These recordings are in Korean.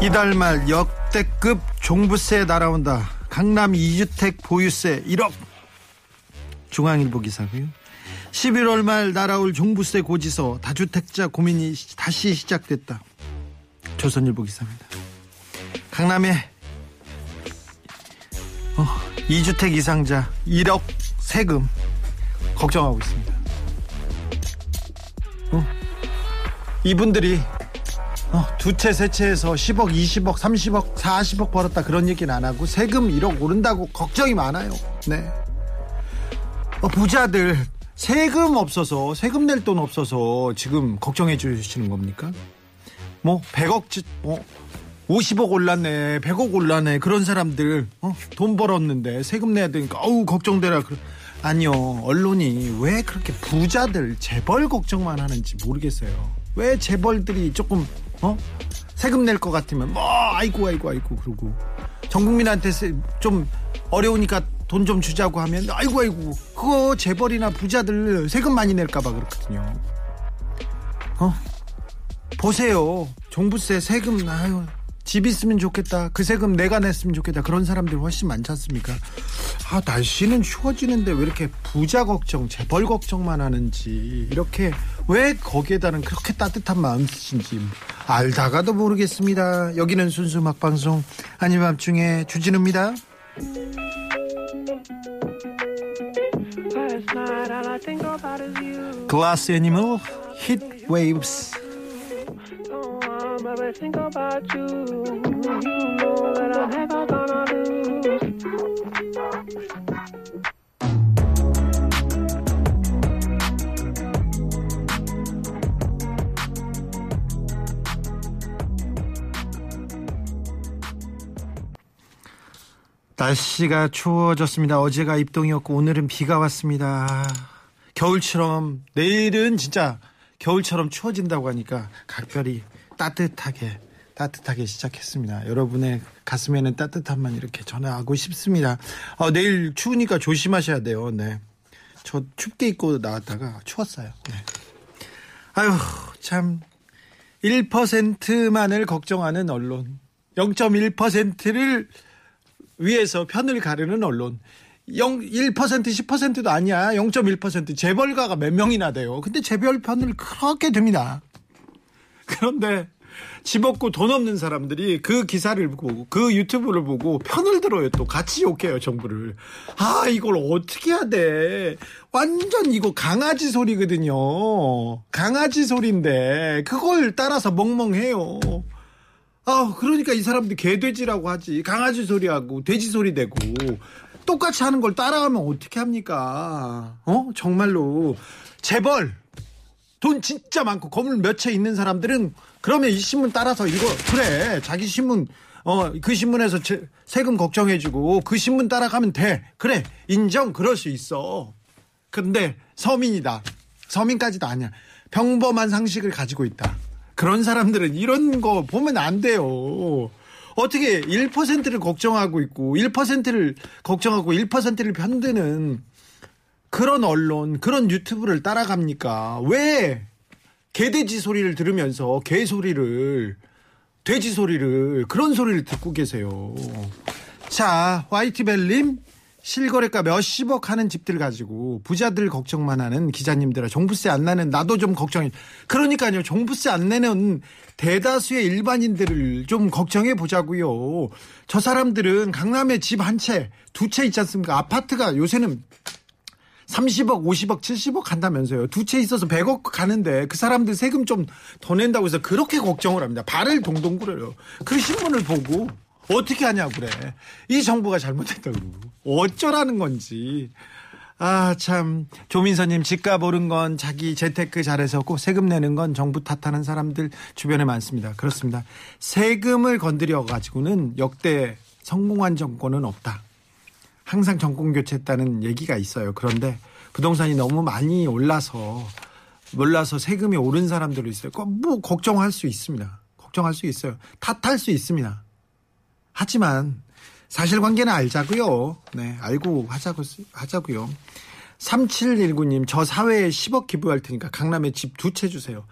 이달 말 역대급 종부세 날아온다. 강남 2주택 보유세 1억. 중앙일보 기사고요. 11월 말 날아올 종부세 고지서 다주택자 고민이 다시 시작됐다. 조선일보 기사입니다. 강남에 어, 2주택 이상자 1억 세금 걱정하고 있습니다. 어, 이분들이 어, 두 채, 세 채에서 10억, 20억, 30억, 40억 벌었다 그런 얘기는 안 하고 세금 1억 오른다고 걱정이 많아요. 네. 어, 부자들 세금 없어서 세금 낼 돈 없어서 지금 걱정해 주시는 겁니까? 뭐 100억, 뭐 50억 올랐네, 100억 올랐네 그런 사람들 어, 돈 벌었는데 세금 내야 되니까 어우 걱정되라. 아니요 언론이 왜 그렇게 부자들 재벌 걱정만 하는지 모르겠어요. 왜 재벌들이 조금 어? 세금 낼 것 같으면 뭐 아이고 아이고 아이고 그러고. 전 국민한테 좀 어려우니까 돈 좀 주자고 하면 아이고 아이고. 그거 재벌이나 부자들 세금 많이 낼까봐 그렇거든요. 어? 보세요. 종부세 세금 아유 집 있으면 좋겠다. 그 세금 내가 냈으면 좋겠다. 그런 사람들 훨씬 많지 않습니까? 아, 날씨는 추워지는데 왜 이렇게 부자 걱정, 재벌 걱정만 하는지, 이렇게 왜 거기에다는 그렇게 따뜻한 마음 쓰신지 알다가도 모르겠습니다. 여기는 순수 막방송 아닌 밤중에 주진우입니다. Glass Animals Heat Waves I think about you. You know that I'm never gonna lose. 날씨가 추워졌습니다. 어제가 입동이었고 오늘은 비가 왔습니다. 겨울처럼 내일은 진짜 겨울처럼 추워진다고 하니까 각별히 따뜻하게 따뜻하게 시작했습니다. 여러분의 가슴에는 따뜻함만 이렇게 전하고 싶습니다. 어, 내일 추우니까 조심하셔야 돼요. 네. 저 춥게 입고 나왔다가 추웠어요. 네. 아유, 참. 1%만을 걱정하는 언론. 0.1%를 위해서 편을 가르는 언론. 0, 1% 10%도 아니야. 0.1% 재벌가가 몇 명이나 돼요. 근데 재벌 편을 그렇게 됩니다. 그런데 집 없고 돈 없는 사람들이 그 기사를 보고 그 유튜브를 보고 편을 들어요. 또 같이 욕해요 정부를. 아 이걸 어떻게 해야 돼? 완전 이거 강아지 소리거든요. 강아지 소리인데 그걸 따라서 멍멍해요. 아 그러니까 이 사람들이 개돼지라고 하지. 강아지 소리하고 돼지 소리 되고 똑같이 하는 걸 따라하면 어떻게 합니까? 어? 정말로. 재벌 돈 진짜 많고 건물 몇 채 있는 사람들은 그러면 이 신문 따라서 이거 그래 자기 신문 어 그 신문에서 제, 세금 걱정해주고 그 신문 따라가면 돼. 그래 인정 그럴 수 있어. 근데 서민이다. 서민까지도 아니야. 평범한 상식을 가지고 있다. 그런 사람들은 이런 거 보면 안 돼요. 어떻게 1%를 걱정하고 있고 1%를 걱정하고 1%를 편드는 그런 언론, 그런 유튜브를 따라갑니까? 왜 개돼지 소리를 들으면서 개 소리를, 돼지 소리를, 그런 소리를 듣고 계세요? 자, 화이트벨님, 실거래가 몇십억 하는 집들 가지고 부자들 걱정만 하는 기자님들아 종부세 안 나는 나도 좀 걱정해. 그러니까요. 종부세 안 내는 대다수의 일반인들을 좀 걱정해 보자고요. 저 사람들은 강남에 집 한 채, 두 채 있지 않습니까? 아파트가 요새는 30억, 50억, 70억 간다면서요. 두 채 있어서 100억 가는데 그 사람들 세금 좀 더 낸다고 해서 그렇게 걱정을 합니다. 발을 동동 구려요. 그 신문을 보고 어떻게 하냐고 그래. 이 정부가 잘못했다고. 어쩌라는 건지. 아, 참. 조민서님, 집값 오른 건 자기 재테크 잘해서 꼭 세금 내는 건 정부 탓하는 사람들 주변에 많습니다. 그렇습니다. 세금을 건드려가지고는 역대 성공한 정권은 없다. 항상 정권 교체했다는 얘기가 있어요. 그런데 부동산이 너무 많이 올라서 몰라서 세금이 오른 사람들도 있어요. 뭐 걱정할 수 있습니다. 걱정할 수 있어요. 탓할 수 있습니다. 하지만 사실관계는 알자고요. 네, 알고 하자고 하자고요. 3719님, 저 사회에 10억 기부할 테니까 강남에 집 두 채 주세요.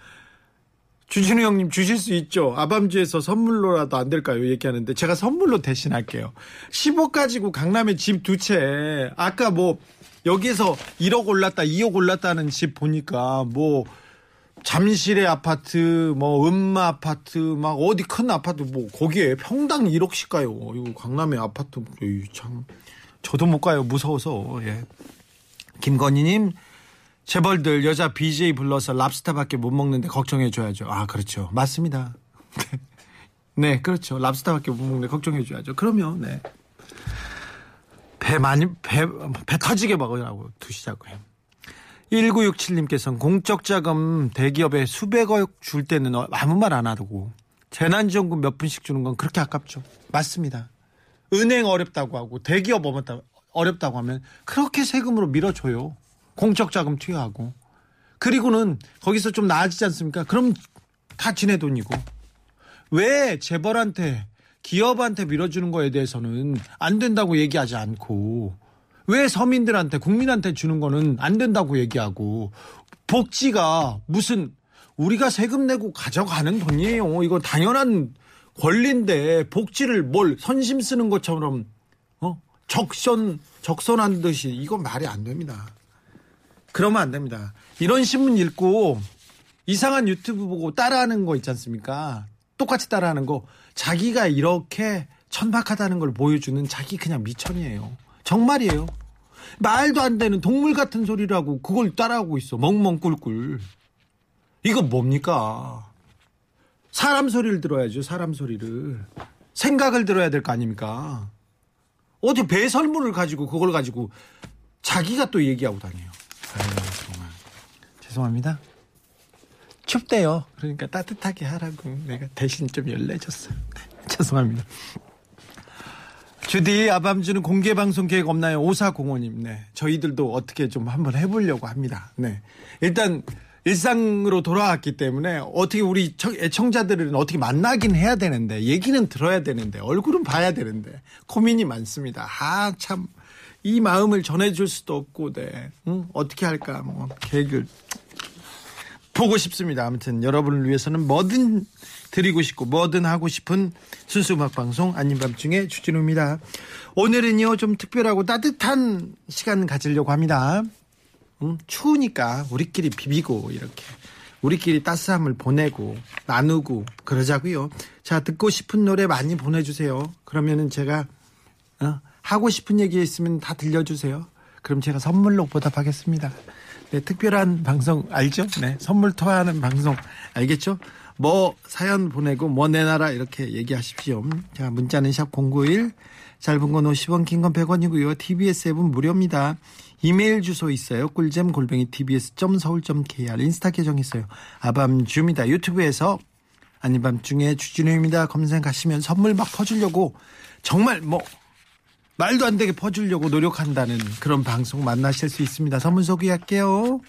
주진우 형님 주실 수 있죠. 아밤주에서 선물로라도 안 될까요? 얘기하는데 제가 선물로 대신할게요. 10억 가지고 강남에 집 두 채. 아까 뭐 여기에서 1억 올랐다, 2억 올랐다는 집 보니까 뭐 잠실의 아파트, 뭐 음마 아파트, 막 어디 큰 아파트 뭐 거기에 평당 1억씩 가요. 이거 강남의 아파트 참 저도 못 가요. 무서워서. 예. 김건희님 재벌들 여자 BJ 불러서 랍스타밖에 못 먹는데 걱정해 줘야죠. 아 그렇죠. 맞습니다. 네 그렇죠. 랍스타밖에 못 먹는데 걱정해 줘야죠. 그러면 네. 배 많이 배, 배 터지게 먹으라고 두시자고요. 1967님께서는 공적 자금 대기업에 수백억 줄 때는 아무 말 안 하고 재난지원금 몇 분씩 주는 건 그렇게 아깝죠. 맞습니다. 은행 어렵다고 하고 대기업 어렵다고 하면 그렇게 세금으로 밀어줘요. 공적 자금 투여하고 그리고는 거기서 좀 나아지지 않습니까? 그럼 다 지네 돈이고 왜 재벌한테 기업한테 밀어주는 거에 대해서는 안 된다고 얘기하지 않고 왜 서민들한테 국민한테 주는 거는 안 된다고 얘기하고 복지가 무슨 우리가 세금 내고 가져가는 돈이에요. 이거 당연한 권리인데 복지를 뭘 선심 쓰는 것처럼 어 적선 적선한 듯이 이건 말이 안 됩니다. 그러면 안 됩니다. 이런 신문 읽고 이상한 유튜브 보고 따라하는 거 있지 않습니까? 똑같이 따라하는 거 자기가 이렇게 천박하다는 걸 보여주는 자기 그냥 미천이에요. 정말이에요. 말도 안 되는 동물 같은 소리라고 그걸 따라하고 있어. 멍멍 꿀꿀. 이거 뭡니까? 사람 소리를 들어야죠. 사람 소리를. 생각을 들어야 될 거 아닙니까? 어디 배설물을 가지고 그걸 가지고 자기가 또 얘기하고 다녀요. 정말. 죄송합니다. 춥대요. 그러니까 따뜻하게 하라고 내가 대신 좀 열내줬어요. 네, 죄송합니다. 주디 아밤주는 공개 방송 계획 없나요? 오사공원님. 네. 저희들도 어떻게 좀 한번 해보려고 합니다. 네. 일단 일상으로 돌아왔기 때문에 어떻게 우리 애청자들은 어떻게 만나긴 해야 되는데 얘기는 들어야 되는데 얼굴은 봐야 되는데 고민이 많습니다. 아 참 이 마음을 전해줄 수도 없고 네. 응? 어떻게 할까 뭐 계획을 보고 싶습니다. 아무튼 여러분을 위해서는 뭐든 드리고 싶고 뭐든 하고 싶은 순수 음악 방송 아닌 밤중에 주진우입니다. 오늘은요 좀 특별하고 따뜻한 시간 가지려고 합니다. 음, 추우니까 우리끼리 비비고 이렇게 우리끼리 따스함을 보내고 나누고 그러자고요. 자 듣고 싶은 노래 많이 보내주세요. 그러면은 제가 어, 하고 싶은 얘기 있으면 다 들려주세요. 그럼 제가 선물로 보답하겠습니다. 네, 특별한 방송 알죠? 네, 선물 토하는 방송 알겠죠? 뭐 사연 보내고 뭐 내놔라 이렇게 얘기하십시오. 자, 문자는 샵 091, 짧은 건 50원, 긴 건 100원이고요. TBS 앱은 무료입니다. 이메일 주소 있어요. 꿀잼 골뱅이 tbs.서울.kr 인스타 계정 있어요. 아밤주입니다. 유튜브에서 아닌 밤중에 주진우입니다. 검색하시면 선물 막 퍼주려고 정말 뭐 말도 안 되게 퍼주려고 노력한다는 그런 방송 만나실 수 있습니다. 선물 소개할게요.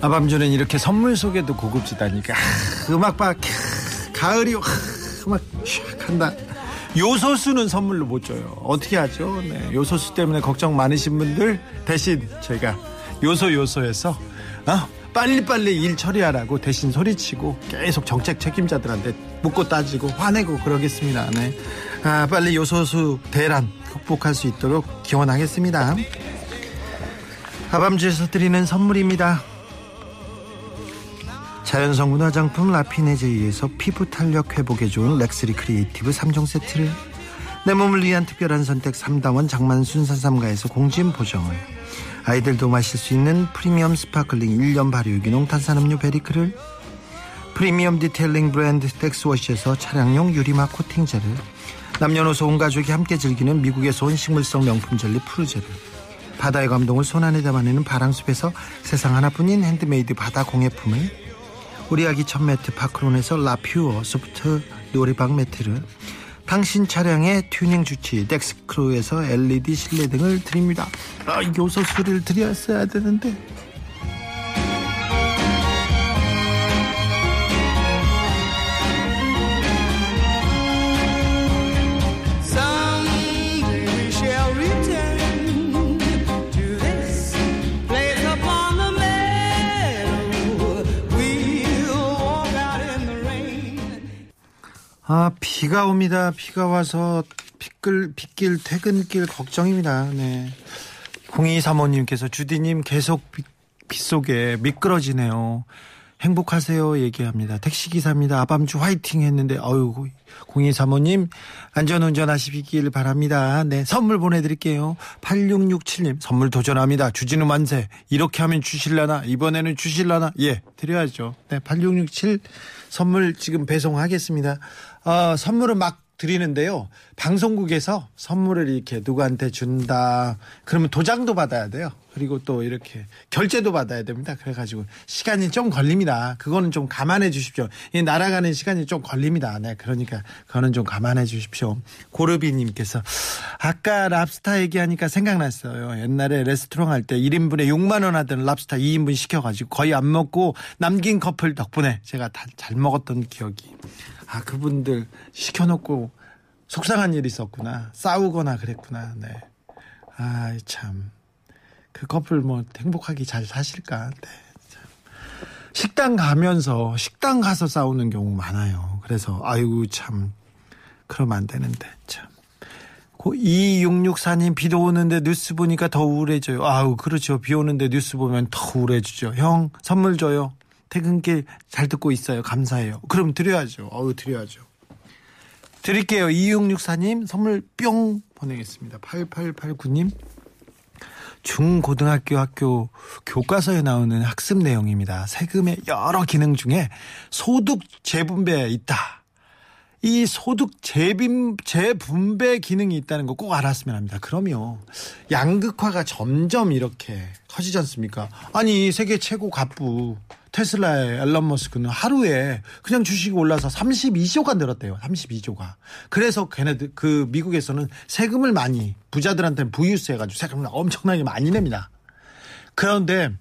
아밤주는 이렇게 선물 소개도 고급지다니까 아, 음악 봐 가을이 아, 음악 샥 한다 요소수는 선물로 못 줘요. 어떻게 하죠? 네, 요소수 때문에 걱정 많으신 분들 대신 저희가 요소 요소에서 어, 빨리빨리 일 처리하라고 대신 소리치고 계속 정책 책임자들한테 묻고 따지고 화내고 그러겠습니다. 네. 아, 빨리 요소수 대란 극복할 수 있도록 기원하겠습니다. 아밤주에서 드리는 선물입니다 자연성분 화장품 라피네제이에서 피부 탄력 회복에 좋은 렉스리 크리에이티브 3종 세트를. 내 몸을 위한 특별한 선택 3다원 장만순 산삼가에서 공진 보정을. 아이들도 마실 수 있는 프리미엄 sparkling 1년 발효 유기농 탄산음료 베리크를. 프리미엄 detailing 브랜드 텍스워시에서 차량용 유리막 코팅제를 남녀노소 온 가족이 함께 즐기는 미국에서 온 식물성 명품 젤리 푸르제를. 바다의 감동을 손안에 담아내는 바랑숲에서 세상 하나뿐인 핸드메이드 바다 공예품을 우리 아기 첫 매트 파크론에서 라퓨어 소프트 놀이방 매트를 당신 차량의 튜닝 주치 덱스크루에서 LED 실내등을 드립니다. 아, 요소수를 드렸어야 되는데. 아, 비가 옵니다. 비가 와서 빗길, 빗길, 퇴근길 걱정입니다. 네. 0235님께서 주디님 계속 빗, 빗 속에 미끄러지네요. 행복하세요 얘기합니다. 택시기사입니다. 아밤주 화이팅 했는데, 어유 0235님, 안전 운전 하시길 바랍니다. 네, 선물 보내드릴게요. 8667님, 선물 도전합니다. 주진우 만세. 이렇게 하면 주실라나? 이번에는 주실라나? 예, 드려야죠. 네, 8667 선물 지금 배송하겠습니다. 어, 선물은 막 드리는데요. 방송국에서 선물을 이렇게 누구한테 준다. 그러면 도장도 받아야 돼요. 그리고 또 이렇게 결제도 받아야 됩니다. 그래가지고 시간이 좀 걸립니다. 그거는 좀 감안해 주십시오. 이 날아가는 시간이 좀 걸립니다. 네. 그러니까 그거는 좀 감안해 주십시오. 고르비님께서 아까 랍스타 얘기하니까 생각났어요. 옛날에 레스토랑 할 때 1인분에 6만 원 하던 랍스타 2인분 시켜가지고 거의 안 먹고 남긴 커플 덕분에 제가 다 잘 먹었던 기억이. 아, 그분들 시켜놓고 속상한 일이 있었구나. 싸우거나 그랬구나. 네. 아, 참. 그 커플 뭐 행복하게 잘 사실까? 네. 참. 식당 가면서 식당 가서 싸우는 경우 많아요. 그래서 아이고 참 그러면 안 되는데 참. 고 2664님 비도 오는데 뉴스 보니까 더 우울해져요. 아우 그렇죠. 비 오는데 뉴스 보면 더 우울해지죠. 형 선물 줘요. 퇴근길 잘 듣고 있어요. 감사해요. 그럼 드려야죠. 어우 드려야죠. 드릴게요. 2664님 선물 뿅 보내겠습니다. 8889님 중고등학교 학교 교과서에 나오는 학습 내용입니다. 세금의 여러 기능 중에 소득 재분배에 있다. 이 소득 재빈, 재분배 기능이 있다는 거 꼭 알았으면 합니다. 그럼요. 양극화가 점점 이렇게 커지지 않습니까? 아니, 세계 최고 갑부 테슬라의 앨런 머스크는 하루에 그냥 주식이 올라서 32조가 늘었대요. 32조가. 그래서 걔네들, 그 미국에서는 세금을 많이, 부자들한테는 부유세 해가지고 세금을 엄청나게 많이 냅니다. 그런데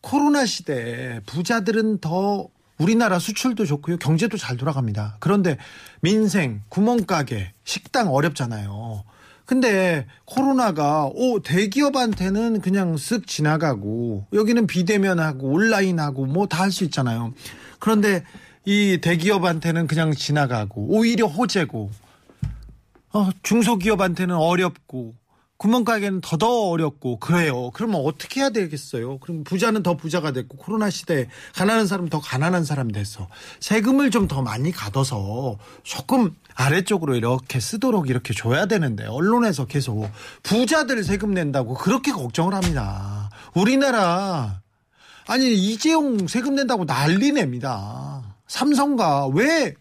코로나 시대에 부자들은 더 우리나라 수출도 좋고요. 경제도 잘 돌아갑니다. 그런데 민생, 구멍가게, 식당 어렵잖아요. 근데 코로나가 오 대기업한테는 그냥 쓱 지나가고 여기는 비대면하고 온라인하고 뭐 다 할 수 있잖아요. 그런데 이 대기업한테는 그냥 지나가고 오히려 호재고 어, 중소기업한테는 어렵고 구멍가게는 더더 어렵고 그래요. 그러면 어떻게 해야 되겠어요? 그럼 부자는 더 부자가 됐고 코로나 시대에 가난한 사람 더 가난한 사람 됐어. 세금을 좀 더 많이 가둬서 조금 아래쪽으로 이렇게 쓰도록 이렇게 줘야 되는데 언론에서 계속 부자들 세금 낸다고 그렇게 걱정을 합니다. 우리나라 아니 이재용 세금 낸다고 난리 냅니다. 삼성가 왜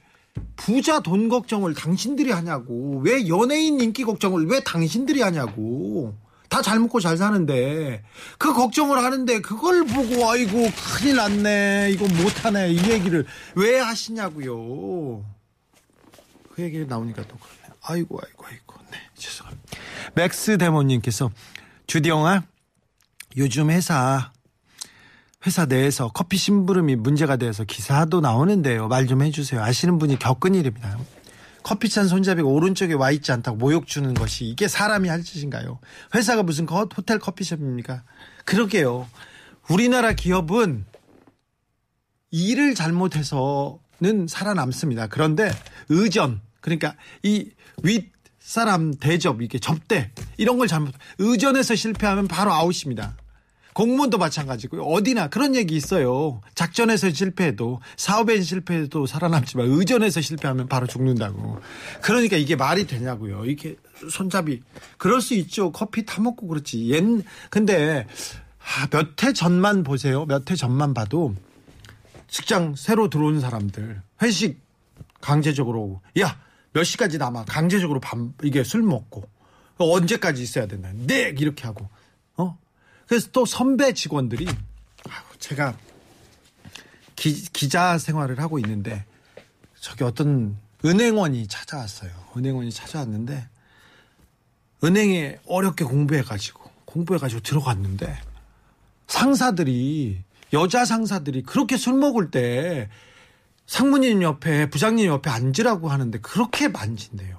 부자 돈 걱정을 당신들이 하냐고. 왜 연예인 인기 걱정을 왜 당신들이 하냐고. 다 잘 먹고 잘 사는데. 그 걱정을 하는데 그걸 보고 아이고 큰일 났네. 이거 못하네. 이 얘기를 왜 하시냐고요. 그 얘기 나오니까 또 그러네. 아이고 아이고 아이고. 네 죄송합니다. 맥스 데모님께서 주디 영아 요즘 회사 회사 내에서 커피 심부름이 문제가 돼서 기사도 나오는데요. 말 좀 해주세요. 아시는 분이 겪은 일입니다. 커피잔 손잡이가 오른쪽에 와 있지 않다고 모욕 주는 것이 이게 사람이 할 짓인가요? 회사가 무슨 호텔 커피숍입니까? 그러게요. 우리나라 기업은 일을 잘못해서는 살아남습니다. 그런데 의전 그러니까 이 윗 사람 대접 이게 접대 이런 걸 잘못 의전에서 실패하면 바로 아웃입니다. 공무원도 마찬가지고요. 어디나 그런 얘기 있어요. 작전에서 실패해도 사업에 실패해도 살아남지만 의전에서 실패하면 바로 죽는다고. 그러니까 이게 말이 되냐고요. 이렇게 손잡이 그럴 수 있죠. 커피 타 먹고 그렇지. 옛 근데 아, 몇 해 전만 보세요. 몇 해 전만 봐도 직장 새로 들어온 사람들 회식 강제적으로 야 몇 시까지 남아 강제적으로 밤 이게 술 먹고 언제까지 있어야 된다 네 이렇게 하고 어 그래서 또 선배 직원들이 제가 기, 기자 생활을 하고 있는데 저기 어떤 은행원이 찾아왔어요 은행원이 찾아왔는데 은행에 어렵게 공부해가지고 공부해가지고 들어갔는데 상사들이 여자 상사들이 그렇게 술 먹을 때 상무님 옆에 부장님 옆에 앉으라고 하는데 그렇게 만진대요.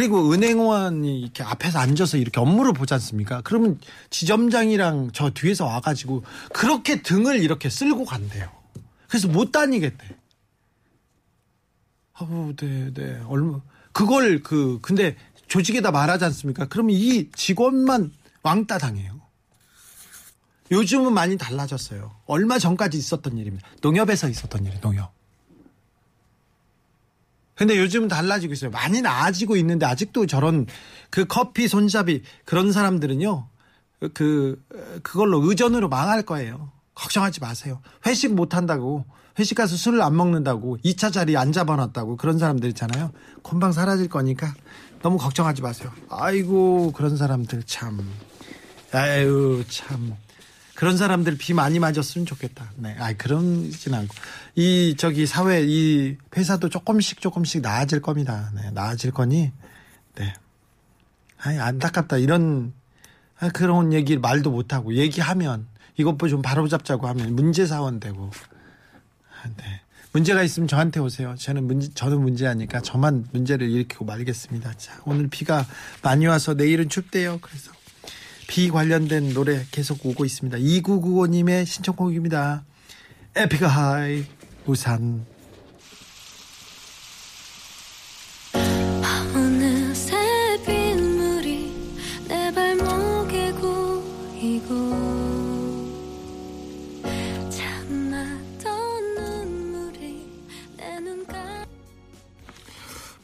그리고 은행원이 이렇게 앞에서 앉아서 이렇게 업무를 보지 않습니까? 그러면 지점장이랑 저 뒤에서 와가지고 그렇게 등을 이렇게 쓸고 간대요. 그래서 못 다니겠대. 아우, 네, 네. 얼마, 그걸 그, 근데 조직에다 말하지 않습니까? 그러면 이 직원만 왕따 당해요. 요즘은 많이 달라졌어요. 얼마 전까지 있었던 일입니다. 농협에서 있었던 일이 농협. 근데 요즘은 달라지고 있어요. 많이 나아지고 있는데 아직도 저런 그 커피 손잡이 그런 사람들은요. 그 그걸로 의전으로 망할 거예요. 걱정하지 마세요. 회식 못 한다고 회식 가서 술을 안 먹는다고 2차 자리 안 잡아놨다고 그런 사람들 있잖아요. 금방 사라질 거니까 너무 걱정하지 마세요. 아이고 그런 사람들 참 아유 참 그런 사람들 비 많이 맞았으면 좋겠다. 네, 아 그런진 않고 이 저기 사회 이 회사도 조금씩 조금씩 나아질 겁니다. 네, 나아질 거니 네. 아이 안타깝다 이런 아, 그런 얘기 말도 못 하고 얘기하면 이것도 좀 바로잡자고 하면 문제 사원 되고 아, 네. 문제가 있으면 저한테 오세요. 저는 문제, 저는 문제하니까 저만 문제를 일으키고 말겠습니다. 자, 오늘 비가 많이 와서 내일은 춥대요. 그래서 비 관련된 노래 계속 오고 있습니다. 2995님의 신청곡입니다. 에픽하이 우산.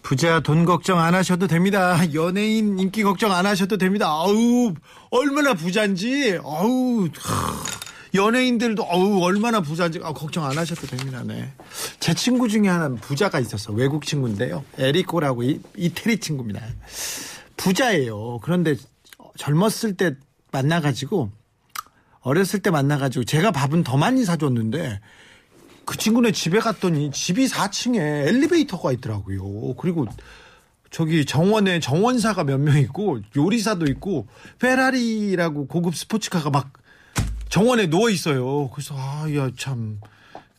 부자 돈 걱정 안 하셔도 됩니다. 연예인 인기 걱정 안 하셔도 됩니다. 아우 얼마나 부자인지 아우 연예인들도 어우 얼마나 부자인지 아, 걱정 안 하셔도 됩니다. 네. 제 친구 중에 하나는 부자가 있었어. 외국 친구인데요. 에리코라고 이, 이태리 친구입니다. 부자예요. 그런데 젊었을 때 만나가지고 어렸을 때 만나가지고 제가 밥은 더 많이 사줬는데 그 친구네 집에 갔더니 집이 4층에 엘리베이터가 있더라고요. 그리고 저기 정원에 정원사가 몇 명 있고 요리사도 있고 페라리라고 고급 스포츠카가 막 정원에 누워 있어요. 그래서 아 야 참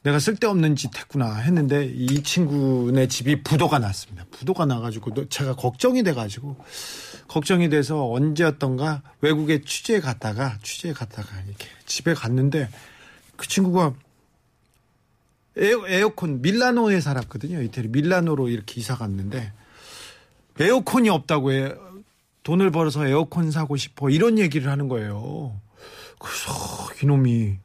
내가 쓸데없는 짓 했구나 했는데 이 친구네 집이 부도가 났습니다. 부도가 나가지고 너- 제가 걱정이 돼가지고 걱정이 돼서 언제였던가 외국에 취재 갔다가 취재 갔다가 이렇게 집에 갔는데 그 친구가 에어, 에어 컨 밀라노에 살았거든요. 이태리 밀라노로 이렇게 이사 갔는데 에어컨이 없다고 해 돈을 벌어서 에어컨 사고 싶어 이런 얘기를 하는 거예요. 그래서 이놈이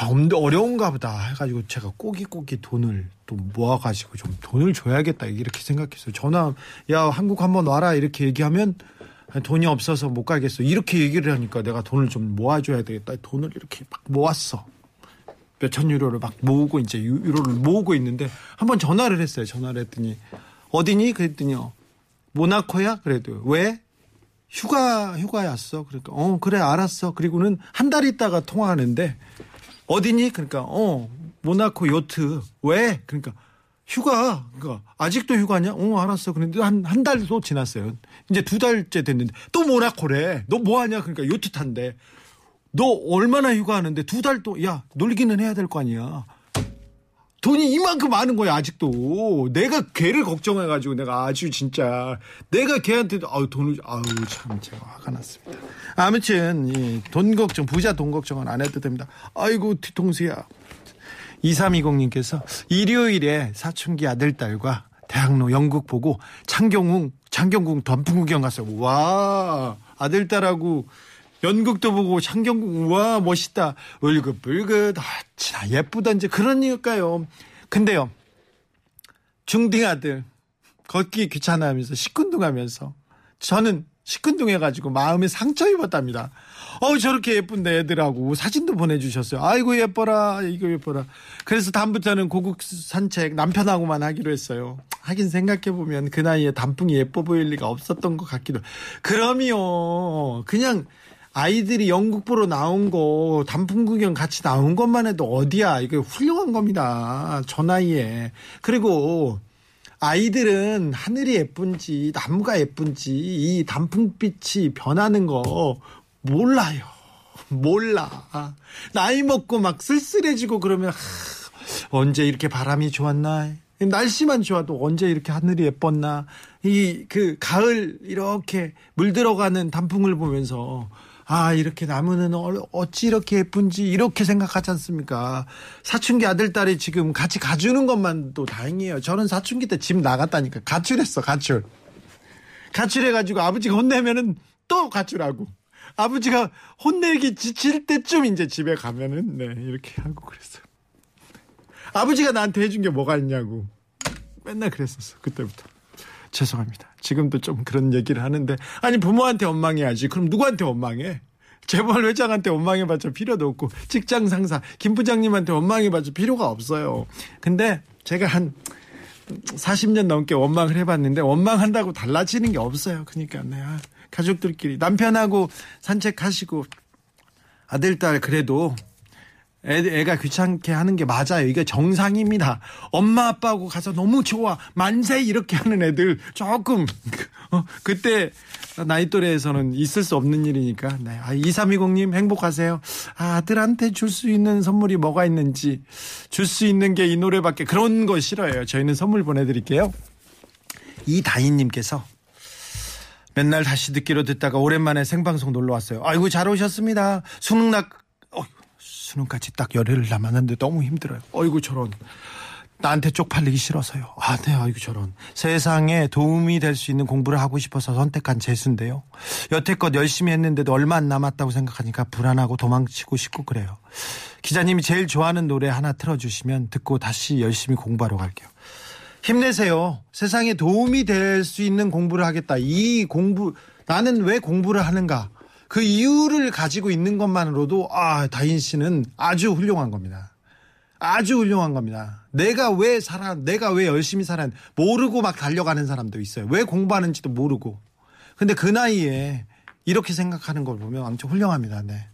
아, 엄- 어려운가 보다 해가지고 제가 꼬깃꼬깃 돈을 또 모아가지고 좀 돈을 줘야겠다 이렇게 생각했어요. 전화 야 한국 한번 와라 이렇게 얘기하면 돈이 없어서 못 가겠어 이렇게 얘기를 하니까 내가 돈을 좀 모아줘야 되겠다 돈을 이렇게 막 모았어. 몇천 유로를 막 모으고 이제 유- 유로를 모으고 있는데 한번 전화를 했어요. 전화를 했더니 어디니? 그랬더니요. 모나코야? 그래도 왜? 휴가 휴가였어. 그러니까 어 그래 알았어. 그리고는 한 달 있다가 통화하는데 어디니? 그러니까 어 모나코 요트 왜? 그러니까 휴가 그러니까 아직도 휴가냐? 어 알았어. 그런데 한 한 달도 지났어요. 이제 두 달째 됐는데 또 모나코래. 너 뭐 하냐? 그러니까 요트 탄대. 너 얼마나 휴가하는데 두 달 또 야 놀기는 해야 될 거 아니야. 돈이 이만큼 많은 거야 아직도. 내가 걔를 걱정해가지고 내가 아주 진짜 내가 걔한테도 아우 돈을 아우 참 제가 화가 났습니다. 아무튼 이돈 걱정 부자 돈 걱정은 안 해도 됩니다. 아이고 뒤통수야. 2320님께서 일요일에 사춘기 아들 딸과 대학로 연극 보고 창경궁 창경궁 덤풍 구경 갔어요. 와 아들 딸하고 연극도 보고 창경국 우와 멋있다. 울긋불긋 아, 진짜 예쁘던지 그러니까요. 근데요. 중딩 아들 걷기 귀찮아하면서 시큰둥하면서 저는 시큰둥해가지고 마음에 상처 입었답니다. 어우 저렇게 예쁜데 애들하고 사진도 보내주셨어요. 아이고 예뻐라 이거 예뻐라. 그래서 다음부터는 고국 산책 남편하고만 하기로 했어요. 하긴 생각해보면 그 나이에 단풍이 예뻐 보일 리가 없었던 것 같기도. 그럼요. 그냥 아이들이 영국 보러 나온 거 단풍 구경 같이 나온 것만 해도 어디야 이거 훌륭한 겁니다. 저 나이에. 그리고 아이들은 하늘이 예쁜지 나무가 예쁜지 이 단풍빛이 변하는 거 몰라요. 몰라. 나이 먹고 막 쓸쓸해지고 그러면 하, 언제 이렇게 바람이 좋았나? 날씨만 좋아도 언제 이렇게 하늘이 예뻤나? 이 그 가을 이렇게 물들어가는 단풍을 보면서 아 이렇게 나무는 어- 어찌 이렇게 예쁜지 이렇게 생각하지 않습니까? 사춘기 아들 딸이 지금 같이 가주는 것만도 다행이에요. 저는 사춘기 때 집 나갔다니까 가출했어 가출. 가출해가지고 아버지가 혼내면은 또 가출하고 아버지가 혼내기 지칠 때쯤 이제 집에 가면은 네 이렇게 하고 그랬어요. 아버지가 나한테 해준 게 뭐가 있냐고 맨날 그랬었어 그때부터 죄송합니다. 지금도 좀 그런 얘기를 하는데 아니 부모한테 원망해야지. 그럼 누구한테 원망해? 재벌 회장한테 원망해봤자 필요도 없고 직장 상사 김 부장님한테 원망해봤자 필요가 없어요. 근데 제가 한 40년 넘게 원망을 해봤는데 원망한다고 달라지는 게 없어요. 그러니까 네, 아, 가족들끼리 남편하고 산책하시고 아들 딸 그래도 애, 애가 귀찮게 하는 게 맞아요. 이게 정상입니다. 엄마 아빠하고 가서 너무 좋아 만세 이렇게 하는 애들 조금 어, 그때 나이 또래에서는 있을 수 없는 일이니까. 네. 아, 2320님 행복하세요. 아, 아들한테 줄 수 있는 선물이 뭐가 있는지 줄 수 있는 게 이 노래밖에 그런 거 싫어요. 저희는 선물 보내드릴게요. 이다인님께서 맨날 다시 듣기로 듣다가 오랜만에 생방송 놀러 왔어요. 아이고 잘 오셨습니다. 수능 낙 어, 수능까지 딱 열흘 남았는데 너무 힘들어요. 어이구 저런 나한테 쪽팔리기 싫어서요. 아, 네, 아이고 저런 세상에 도움이 될 수 있는 공부를 하고 싶어서 선택한 재수인데요. 여태껏 열심히 했는데도 얼마 안 남았다고 생각하니까 불안하고 도망치고 싶고 그래요. 기자님이 제일 좋아하는 노래 하나 틀어주시면 듣고 다시 열심히 공부하러 갈게요. 힘내세요. 세상에 도움이 될 수 있는 공부를 하겠다. 이 공부, 나는 왜 공부를 하는가? 그 이유를 가지고 있는 것만으로도, 아, 다인 씨는 아주 훌륭한 겁니다. 아주 훌륭한 겁니다. 내가 왜 살아, 내가 왜 열심히 살아, 모르고 막 달려가는 사람도 있어요. 왜 공부하는지도 모르고. 근데 그 나이에 이렇게 생각하는 걸 보면 엄청 훌륭합니다. 네.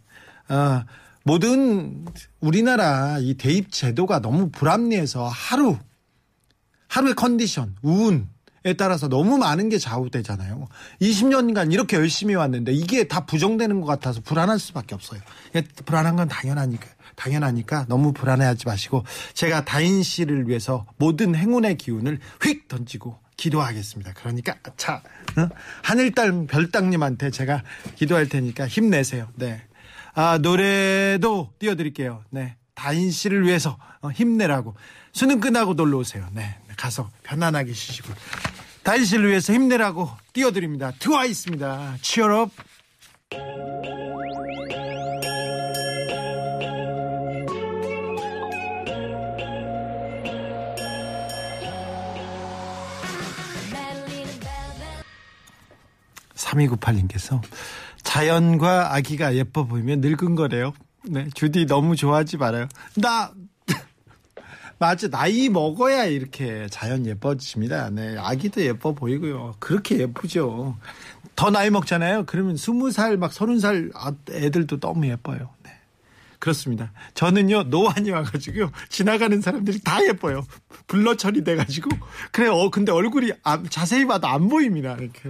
아, 모든 우리나라 이 대입 제도가 너무 불합리해서 하루 하루의 컨디션, 운 에 따라서 너무 많은 게 좌우되잖아요. 20년간 이렇게 열심히 왔는데 이게 다 부정되는 것 같아서 불안할 수밖에 없어요. 예, 불안한 건 당연하니까. 당연하니까 너무 불안해하지 마시고 제가 다인 씨를 위해서 모든 행운의 기운을 휙 던지고 기도하겠습니다. 그러니까 자 어? 하늘땅 별땅님한테 제가 기도할 테니까 힘내세요. 네. 아 노래도 띄워드릴게요. 네. 다인 씨를 위해서 어, 힘내라고 수능 끝나고 놀러 오세요. 네. 가서 편안하게 쉬시고 씨를 위해서 힘내라고 띄워드립니다. 트와이스입니다. 치얼업. (3298님께서) 자연과 아기가 예뻐 보이면 늙은 거래요 네 주디 너무 좋아하지 말아요 나 맞아 나이 먹어야 이렇게 자연 예뻐집니다 네 아기도 예뻐 보이고요 그렇게 예쁘죠 더 나이 먹잖아요 그러면 스무 살막 서른 살 아, 애들도 너무 예뻐요 네 그렇습니다. 저는요 노안이 와가지고요 지나가는 사람들이 다 예뻐요. 블러 처리 돼가지고 그래 어 근데 얼굴이 안- 자세히 봐도 안 보입니다. 이렇게.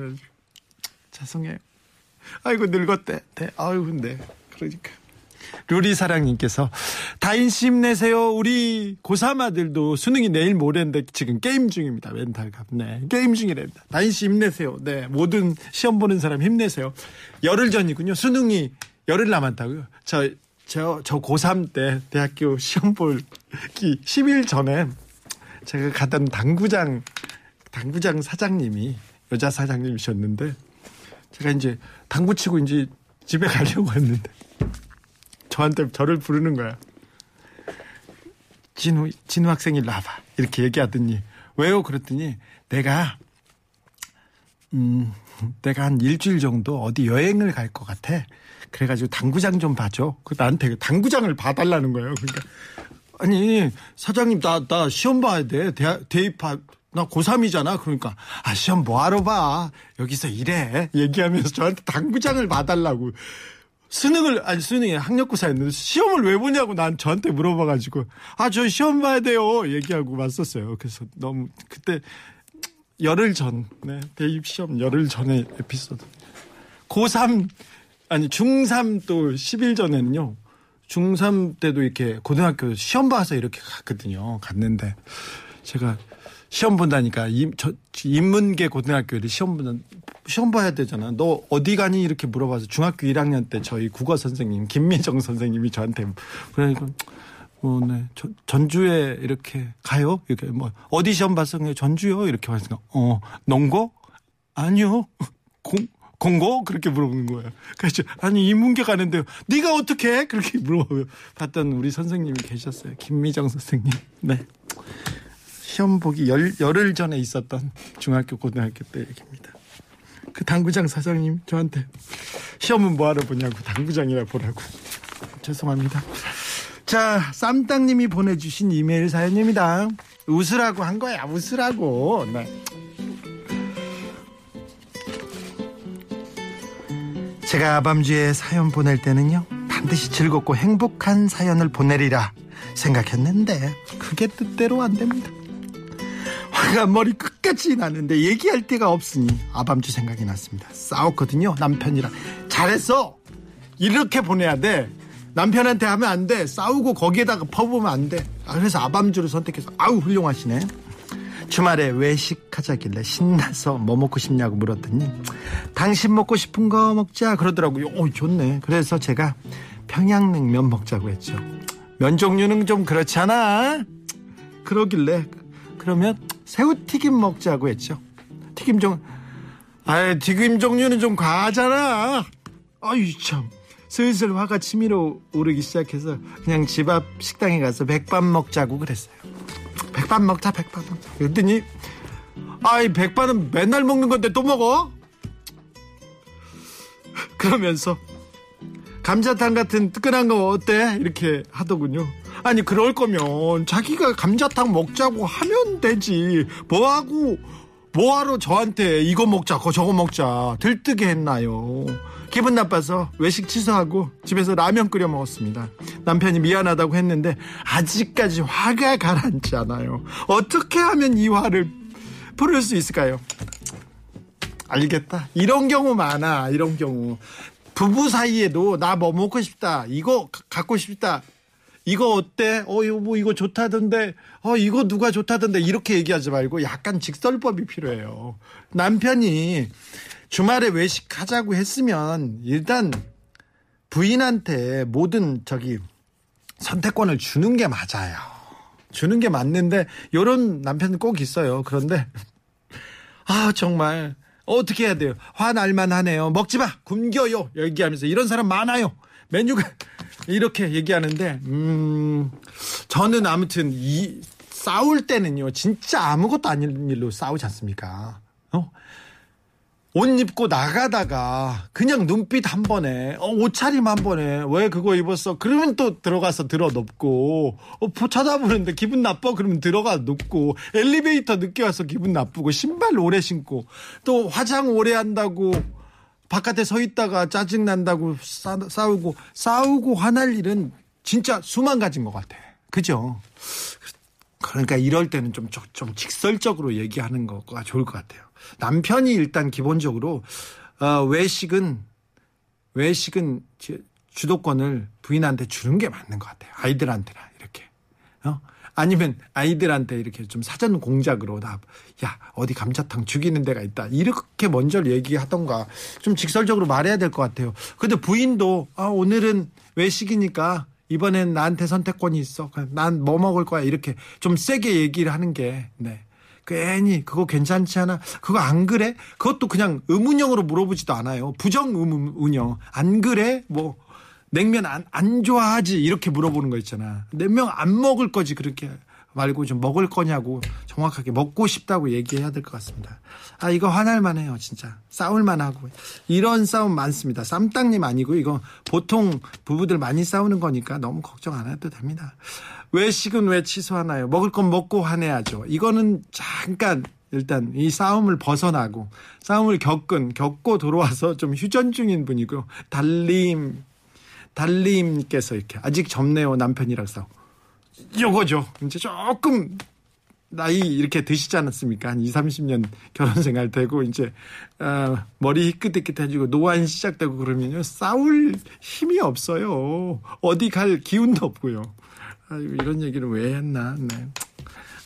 죄송해요. 아이고 늙었대. 네. 아이고 근데 그러니까 루리 사랑님께서 다인 씨 힘내세요. 우리 고3 아들도 수능이 내일 모레인데 지금 게임 중입니다. 멘탈갑. 네. 게임 중이랍니다. 다인 씨 힘내세요. 네. 모든 시험 보는 사람 힘내세요. 열흘 전이군요. 수능이 열흘 남았다고요. 저, 저, 저 고3 때 대학교 시험 볼기 10일 전에 제가 가던 당구장, 당구장 사장님이 여자 사장님이셨는데 제가 이제 당구 치고 이제 집에 가려고 했는데 저한테 저를 부르는 거야. 진우 진우 학생이 나봐 이렇게 얘기하더니 왜요? 그랬더니 내가 음 내가 한 일주일 정도 어디 여행을 갈 것 같아. 그래가지고 당구장 좀 봐줘. 그 나한테 당구장을 봐달라는 거예요. 그러니까 아니 사장님 나 나 시험 봐야 돼. 대학 대입하 나 고3이잖아. 그러니까 아 시험 뭐하러 봐. 여기서 일해. 얘기하면서 저한테 당구장을 봐달라고. 수능을 아니 수능이 학력고사였는데 시험을 왜 보냐고 난 저한테 물어봐가지고 아 저 시험 봐야 돼요 얘기하고 왔었어요. 그래서 너무 그때 열흘 전, 네, 대입 시험 열흘 전에 에피소드. 고3 아니 중3 또 10일 전에는요. 중3 때도 이렇게 고등학교 시험 봐서 이렇게 갔거든요. 갔는데 제가 시험 본다니까 임, 저, 인문계 고등학교를 시험 본다 시험 봐야 되잖아. 너 어디 가니 이렇게 물어봐서 중학교 1학년 때 저희 국어 선생님 김미정 선생님이 저한테 그러니까 어, 네. 저- 전주에 이렇게 가요? 이렇게 뭐 어디 시험 봤어요? 전주요? 이렇게 하니까 어 농고? 아니요. 공 공고 그렇게 물어보는 거예요. 그래서 아니 인문계 가는데요. 네가 어떻게 해? 그렇게 물어봤던 우리 선생님이 계셨어요. 김미정 선생님. 네. 시험 보기 열, 열흘 전에 있었던 중학교 고등학교 때 얘기입니다. 그 당구장 사장님 저한테 시험은 뭐하러 보냐고 당구장이라 보라고 죄송합니다. 자 쌈땅님이 보내주신 이메일 사연입니다. 웃으라고 한 거야 웃으라고. 네. 제가 아밤주에 사연 보낼 때는요 반드시 즐겁고 행복한 사연을 보내리라 생각했는데 그게 뜻대로 안 됩니다. 화가 머리 끝까지 나는데 얘기할 데가 없으니 아밤주 생각이 났습니다. 싸웠거든요 남편이랑 잘했어 이렇게 보내야 돼 남편한테 하면 안 돼 싸우고 거기에다가 퍼보면 안 돼. 아, 그래서 아밤주를 선택해서 아우 훌륭하시네. 주말에 외식하자길래 신나서 뭐 먹고 싶냐고 물었더니 당신 먹고 싶은 거 먹자 그러더라고요. 오 좋네. 그래서 제가 평양냉면 먹자고 했죠. 면 종류는 좀 그렇지 않아? 그러길래 그러면 새우튀김 먹자고 했죠. 튀김 종 아, 튀김 종류는 좀 과하잖아. 아유 참. 슬슬 화가 치밀어 오르기 시작해서 그냥 집 앞 식당에 가서 백반 먹자고 그랬어요. 백반 먹자 백반 먹자. 그랬더니 아이 백반은 맨날 먹는 건데 또 먹어? 그러면서 감자탕 같은 뜨끈한 거 어때? 이렇게 하더군요. 아니 그럴 거면 자기가 감자탕 먹자고 하면 되지. 뭐하고 뭐하러 저한테 이거 먹자 거 저거 먹자 들뜨게 했나요? 기분 나빠서 외식 취소하고 집에서 라면 끓여 먹었습니다. 남편이 미안하다고 했는데 아직까지 화가 가라앉지 않아요. 어떻게 하면 이 화를 풀을 수 있을까요? 알겠다. 이런 경우 많아. 이런 경우. 부부 사이에도 나 뭐 먹고 싶다. 이거 가- 갖고 싶다. 이거 어때? 어, 이거 뭐 이거 좋다던데. 어, 이거 누가 좋다던데. 이렇게 얘기하지 말고 약간 직설법이 필요해요. 남편이 주말에 외식하자고 했으면 일단 부인한테 모든 저기 선택권을 주는 게 맞아요. 주는 게 맞는데 요런 남편 꼭 있어요. 그런데 아 정말 어떻게 해야 돼요? 화날만 하네요. 먹지 마. 굶겨요. 얘기하면서 이런 사람 많아요. 메뉴가 이렇게 얘기하는데 음 저는 아무튼 이 싸울 때는요. 진짜 아무것도 아닌 일로 싸우지 않습니까? 어? 옷 입고 나가다가 그냥 눈빛 한 번에 어, 옷차림 한 번에 왜 그거 입었어 그러면 또 들어가서 들어 눕고 어, 보- 쳐다보는데 기분 나빠 그러면 들어가 눕고 엘리베이터 늦게 와서 기분 나쁘고 신발 오래 신고 또 화장 오래 한다고 바깥에 서 있다가 짜증 난다고 싸, 싸우고 싸우고 화날 일은 진짜 수만 가지인 것 같아 그죠 그러니까 이럴 때는 좀, 좀, 좀 직설적으로 얘기하는 거가 좋을 것 같아요. 남편이 일단 기본적으로, 어, 외식은, 외식은 지- 주도권을 부인한테 주는 게 맞는 것 같아요. 아이들한테나 이렇게. 어? 아니면 아이들한테 이렇게 좀 사전 공작으로 나, 야, 어디 감자탕 죽이는 데가 있다. 이렇게 먼저 얘기하던가 좀 직설적으로 말해야 될 것 같아요. 근데 부인도, 아, 오늘은 외식이니까 이번엔 나한테 선택권이 있어. 난 뭐 먹을 거야. 이렇게 좀 세게 얘기를 하는 게, 네. 괜히 그거 괜찮지 않아? 그거 안 그래? 그것도 그냥 의문형으로 물어보지도 않아요. 부정 의문형. 안 그래? 뭐 냉면 안, 안 좋아하지? 이렇게 물어보는 거 있잖아. 냉면 안 먹을 거지 그렇게 말고 좀 먹을 거냐고 정확하게 먹고 싶다고 얘기해야 될 것 같습니다. 아 이거 화날 만 해요 진짜 싸울 만 하고 이런 싸움 많습니다. 쌈땅님 아니고 이거 보통 부부들 많이 싸우는 거니까 너무 걱정 안 해도 됩니다. 외식은 왜 취소하나요? 먹을 건 먹고 화내야죠. 이거는 잠깐 일단 이 싸움을 벗어나고 싸움을 겪은 겪고 돌아와서 좀 휴전 중인 분이고 달림 달림께서 이렇게 아직 젊네요 남편이라서 요거죠. 이제 조금 나이 이렇게 드시지 않았습니까? 한 2, 30년 결혼 생활 되고 이제 어, 머리 희끗희끗해지고 노안 시작되고 그러면요 싸울 힘이 없어요. 어디 갈 기운도 없고요. 아유 이런 얘기를 왜 했나? 네.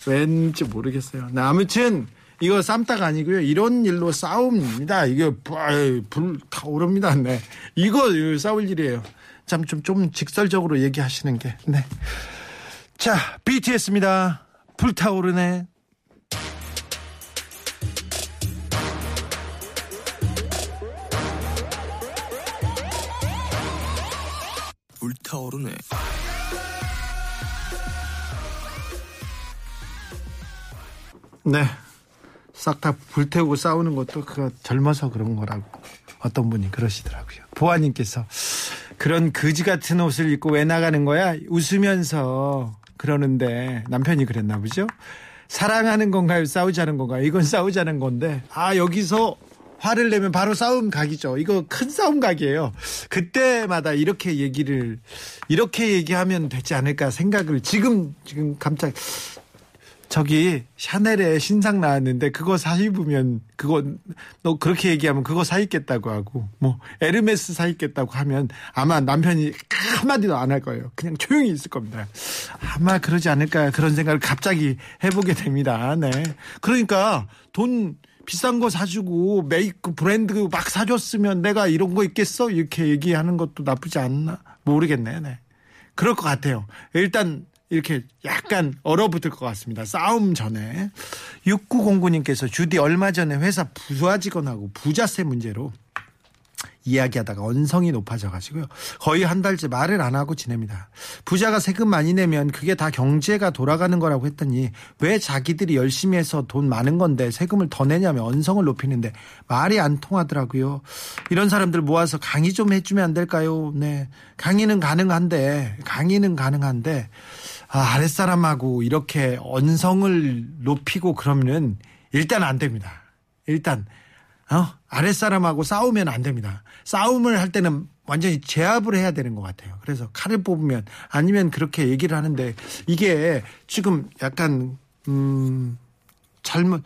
왜 했는지 모르겠어요. 네, 아무튼 이거 쌈딱 아니고요. 이런 일로 싸움입니다. 이게 불 타 오릅니다. 네. 이거 싸울 일이에요. 참 좀 좀 직설적으로 얘기하시는 게. 네. 자, BTS입니다. 불타오르네. 불타오르네. 네. 싹 다 불태우고 싸우는 것도 그거 젊어서 그런 거라고 어떤 분이 그러시더라고요. 보아님께서 그런 거지 같은 옷을 입고 왜 나가는 거야? 웃으면서 그러는데 남편이 그랬나 보죠? 사랑하는 건가요? 싸우자는 건가요? 이건 싸우자는 건데 아 여기서 화를 내면 바로 싸움 각이죠. 이거 큰 싸움 각이에요. 그때마다 이렇게 얘기를 이렇게 얘기하면 되지 않을까 생각을 지금 지금 깜짝 저기 샤넬의 신상 나왔는데 그거 사 입으면 그거 너 그렇게 얘기하면 그거 사 입겠다고 하고 뭐 에르메스 사 입겠다고 하면 아마 남편이 한마디도 안 할 거예요. 그냥 조용히 있을 겁니다. 아마 그러지 않을까 그런 생각을 갑자기 해보게 됩니다. 네. 그러니까 돈 비싼 거 사주고 메이크 브랜드 막 사줬으면 내가 이런 거 있겠어? 이렇게 얘기하는 것도 나쁘지 않나 모르겠네. 네. 그럴 것 같아요. 일단 이렇게 약간 얼어붙을 것 같습니다. 싸움 전에 6909님께서 주디 얼마 전에 회사 부하 직원하고 부자세 문제로 이야기하다가 언성이 높아져가지고요. 거의 한 달째 말을 안 하고 지냅니다. 부자가 세금 많이 내면 그게 다 경제가 돌아가는 거라고 했더니 왜 자기들이 열심히 해서 돈 많은 건데 세금을 더 내냐며 언성을 높이는데 말이 안 통하더라고요. 이런 사람들 모아서 강의 좀 해주면 안 될까요? 네. 강의는 가능한데, 강의는 가능한데, 아, 아랫사람하고 이렇게 언성을 높이고 그러면 일단 안 됩니다. 일단 어? 아랫사람하고 싸우면 안 됩니다. 싸움을 할 때는 완전히 제압을 해야 되는 것 같아요. 그래서 칼을 뽑으면 아니면 그렇게 얘기를 하는데 이게 지금 약간 음 잘못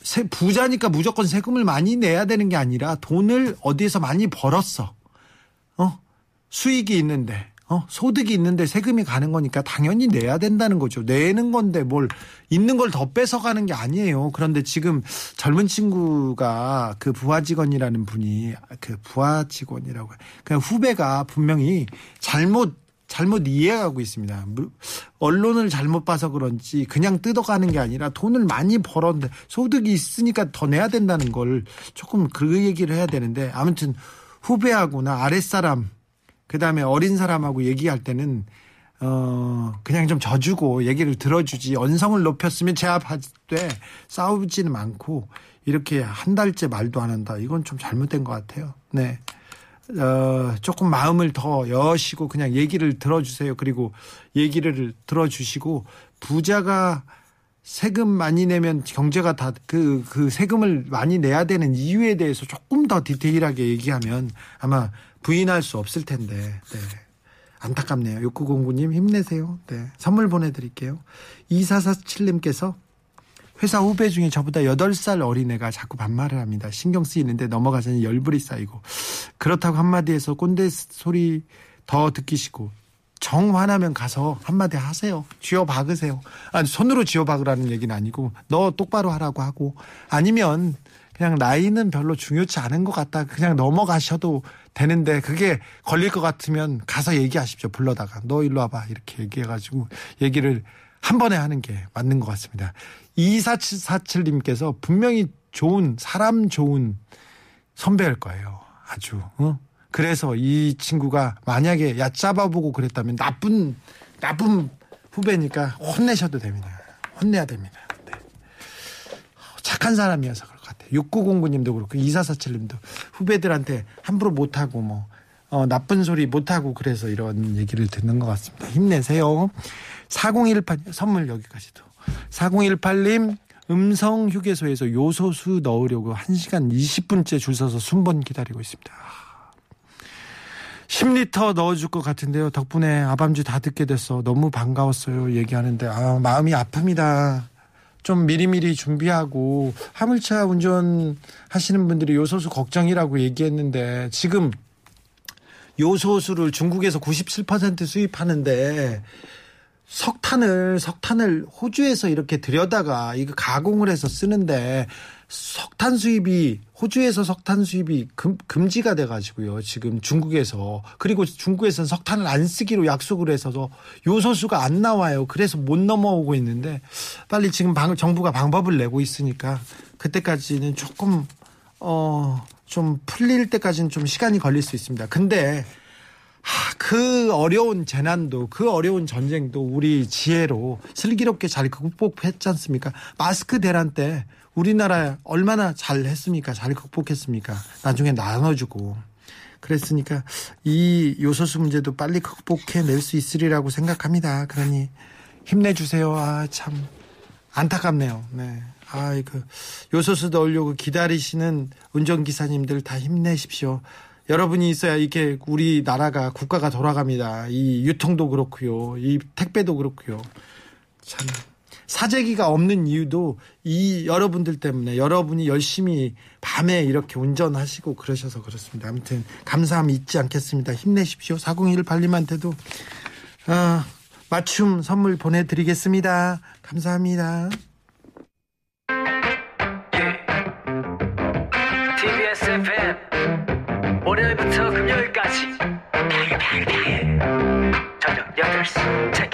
세, 부자니까 무조건 세금을 많이 내야 되는 게 아니라 돈을 어디에서 많이 벌었어. 어? 수익이 있는데 어, 소득이 있는데 세금이 가는 거니까 당연히 내야 된다는 거죠. 내는 건데 뭘 있는 걸 더 뺏어 가는 게 아니에요. 그런데 지금 젊은 친구가 그 부하 직원이라는 분이 그 부하 직원이라고 그냥 후배가 분명히 잘못 잘못 이해하고 있습니다. 물- 언론을 잘못 봐서 그런지 그냥 뜯어가는 게 아니라 돈을 많이 벌었는데 소득이 있으니까 더 내야 된다는 걸 조금 그 얘기를 해야 되는데 아무튼 후배하고나 아랫사람 그 다음에 어린 사람하고 얘기할 때는 어 그냥 좀 져주고 얘기를 들어주지 언성을 높였으면 제압할 때 싸우지는 않고 이렇게 한 달째 말도 안 한다 이건 좀 잘못된 것 같아요. 네. 어, 조금 마음을 더 여시고 그냥 얘기를 들어주세요. 그리고 얘기를 들어주시고 부자가 세금 많이 내면 경제가 다 그 그 세금을 많이 내야 되는 이유에 대해서 조금 더 디테일하게 얘기하면 아마 부인할 수 없을 텐데. 네. 안타깝네요. 6909님 힘내세요. 네. 선물 보내드릴게요. 2447님께서 회사 후배 중에 저보다 8살 어린애가 자꾸 반말을 합니다. 신경 쓰이는데 넘어가서는 열불이 쌓이고 그렇다고 한마디 해서 꼰대 소리 더 듣기 싫고 정 화나면 가서 한마디 하세요. 쥐어 박으세요. 아니 손으로 쥐어 박으라는 얘기는 아니고 너 똑바로 하라고 하고 아니면 그냥 나이는 별로 중요치 않은 것 같다. 그냥 넘어가셔도 되는데 그게 걸릴 것 같으면 가서 얘기하십시오. 불러다가 너 일로 와봐 이렇게 얘기해가지고 얘기를 한 번에 하는 게 맞는 것 같습니다. 2447님께서 분명히 좋은 사람 좋은 선배일 거예요. 아주. 어? 그래서 이 친구가 만약에 야 짜봐보고 그랬다면 나쁜 나쁜 후배니까 혼내셔도 됩니다. 혼내야 됩니다. 네. 착한 사람이어서. 6909님도 그렇고 2447님도 후배들한테 함부로 못하고 뭐 어, 나쁜 소리 못하고 그래서 이런 얘기를 듣는 것 같습니다. 힘내세요. 4018 선물 여기까지도. 4018님 음성 휴게소에서 요소수 넣으려고 1시간 20분째 줄 서서 순번 기다리고 있습니다. 10리터 넣어줄 것 같은데요. 덕분에 아밤주 다 듣게 됐어. 너무 반가웠어요. 얘기하는데 아, 마음이 아픕니다. 좀 미리미리 준비하고 화물차 운전하시는 분들이 요소수 걱정이라고 얘기했는데 지금 요소수를 중국에서 97% 수입하는데 석탄을 석탄을 호주에서 이렇게 들여다가 이거 가공을 해서 쓰는데 석탄 수입이 호주에서 석탄 수입이 금, 금지가 돼 가지고요. 지금 중국에서 그리고 중국에서는 석탄을 안 쓰기로 약속을 해서 요소수가 안 나와요. 그래서 못 넘어오고 있는데 빨리 지금 방, 정부가 방법을 내고 있으니까 그때까지는 조금 어 좀 풀릴 때까지는 좀 시간이 걸릴 수 있습니다. 근데 하, 그 어려운 재난도 그 어려운 전쟁도 우리 지혜로 슬기롭게 잘 극복했지 않습니까? 마스크 대란 때 우리나라 얼마나 잘 했습니까? 잘 극복했습니까? 나중에 나눠주고 그랬으니까 이 요소수 문제도 빨리 극복해낼 수 있으리라고 생각합니다. 그러니 힘내주세요. 아 참 안타깝네요. 네. 아, 그 요소수 넣으려고 기다리시는 운전기사님들 다 힘내십시오. 여러분이 있어야 이게 우리 나라가 국가가 돌아갑니다. 이 유통도 그렇고요. 이 택배도 그렇고요. 참 사재기가 없는 이유도 이 여러분들 때문에 여러분이 열심히 밤에 이렇게 운전하시고 그러셔서 그렇습니다. 아무튼 감사함 잊지 않겠습니다. 힘내십시오. 4018님한테도 아, 맞춤 선물 보내드리겠습니다. 감사합니다. TBS FM 월요일부터 금요일까지 저녁 8시 체크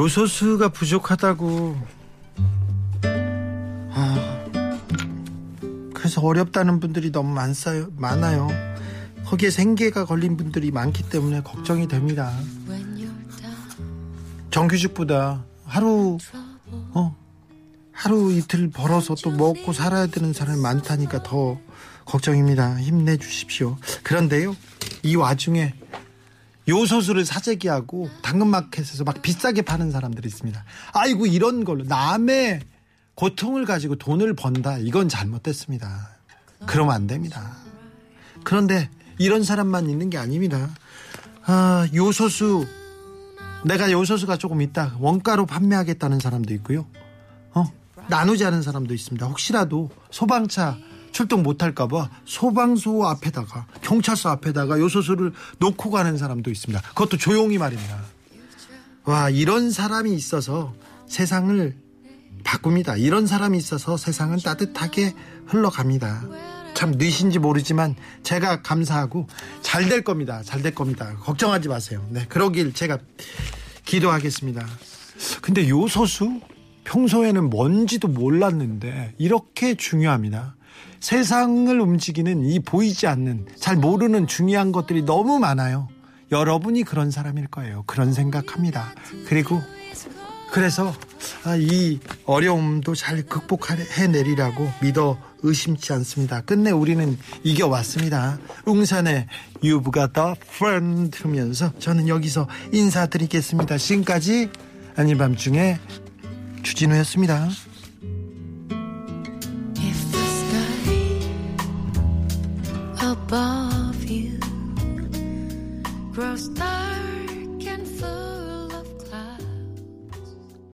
요소수가 부족하다고. 아, 그래서 어렵다는 분들이 너무 많아요. 많아요. 거기에 생계가 걸린 분들이 많기 때문에 걱정이 됩니다. 정규직보다 하루 어 하루 이틀 벌어서 또 먹고 살아야 되는 사람이 많다니까 더 걱정입니다. 힘내 주십시오. 그런데요, 이 와중에 요소수를 사재기하고 당근마켓에서 막 비싸게 파는 사람들이 있습니다. 아이고 이런 걸로 남의 고통을 가지고 돈을 번다. 이건 잘못됐습니다. 그러면 안 됩니다. 그런데 이런 사람만 있는 게 아닙니다. 아, 요소수 내가 요소수가 조금 있다. 원가로 판매하겠다는 사람도 있고요. 어? 나누지 않은 사람도 있습니다. 혹시라도 소방차 출동 못할까봐 소방서 앞에다가 경찰서 앞에다가 요소수를 놓고 가는 사람도 있습니다. 그것도 조용히 말입니다. 와 이런 사람이 있어서 세상을 바꿉니다. 이런 사람이 있어서 세상은 따뜻하게 흘러갑니다. 참 늦신지 모르지만 제가 감사하고 잘 될 겁니다. 잘 될 겁니다. 걱정하지 마세요. 네, 그러길 제가 기도하겠습니다. 근데 요소수 평소에는 뭔지도 몰랐는데 이렇게 중요합니다. 세상을 움직이는 이 보이지 않는 잘 모르는 중요한 것들이 너무 많아요. 여러분이 그런 사람일 거예요. 그런 생각합니다. 그리고 그래서 아, 이 어려움도 잘 극복해 내리라고 믿어 의심치 않습니다. 끝내 우리는 이겨왔습니다. 웅산의 Got a Friend 들으면서 저는 여기서 인사드리겠습니다. 지금까지 아닌 밤중에 주진우였습니다. above you. grow stars.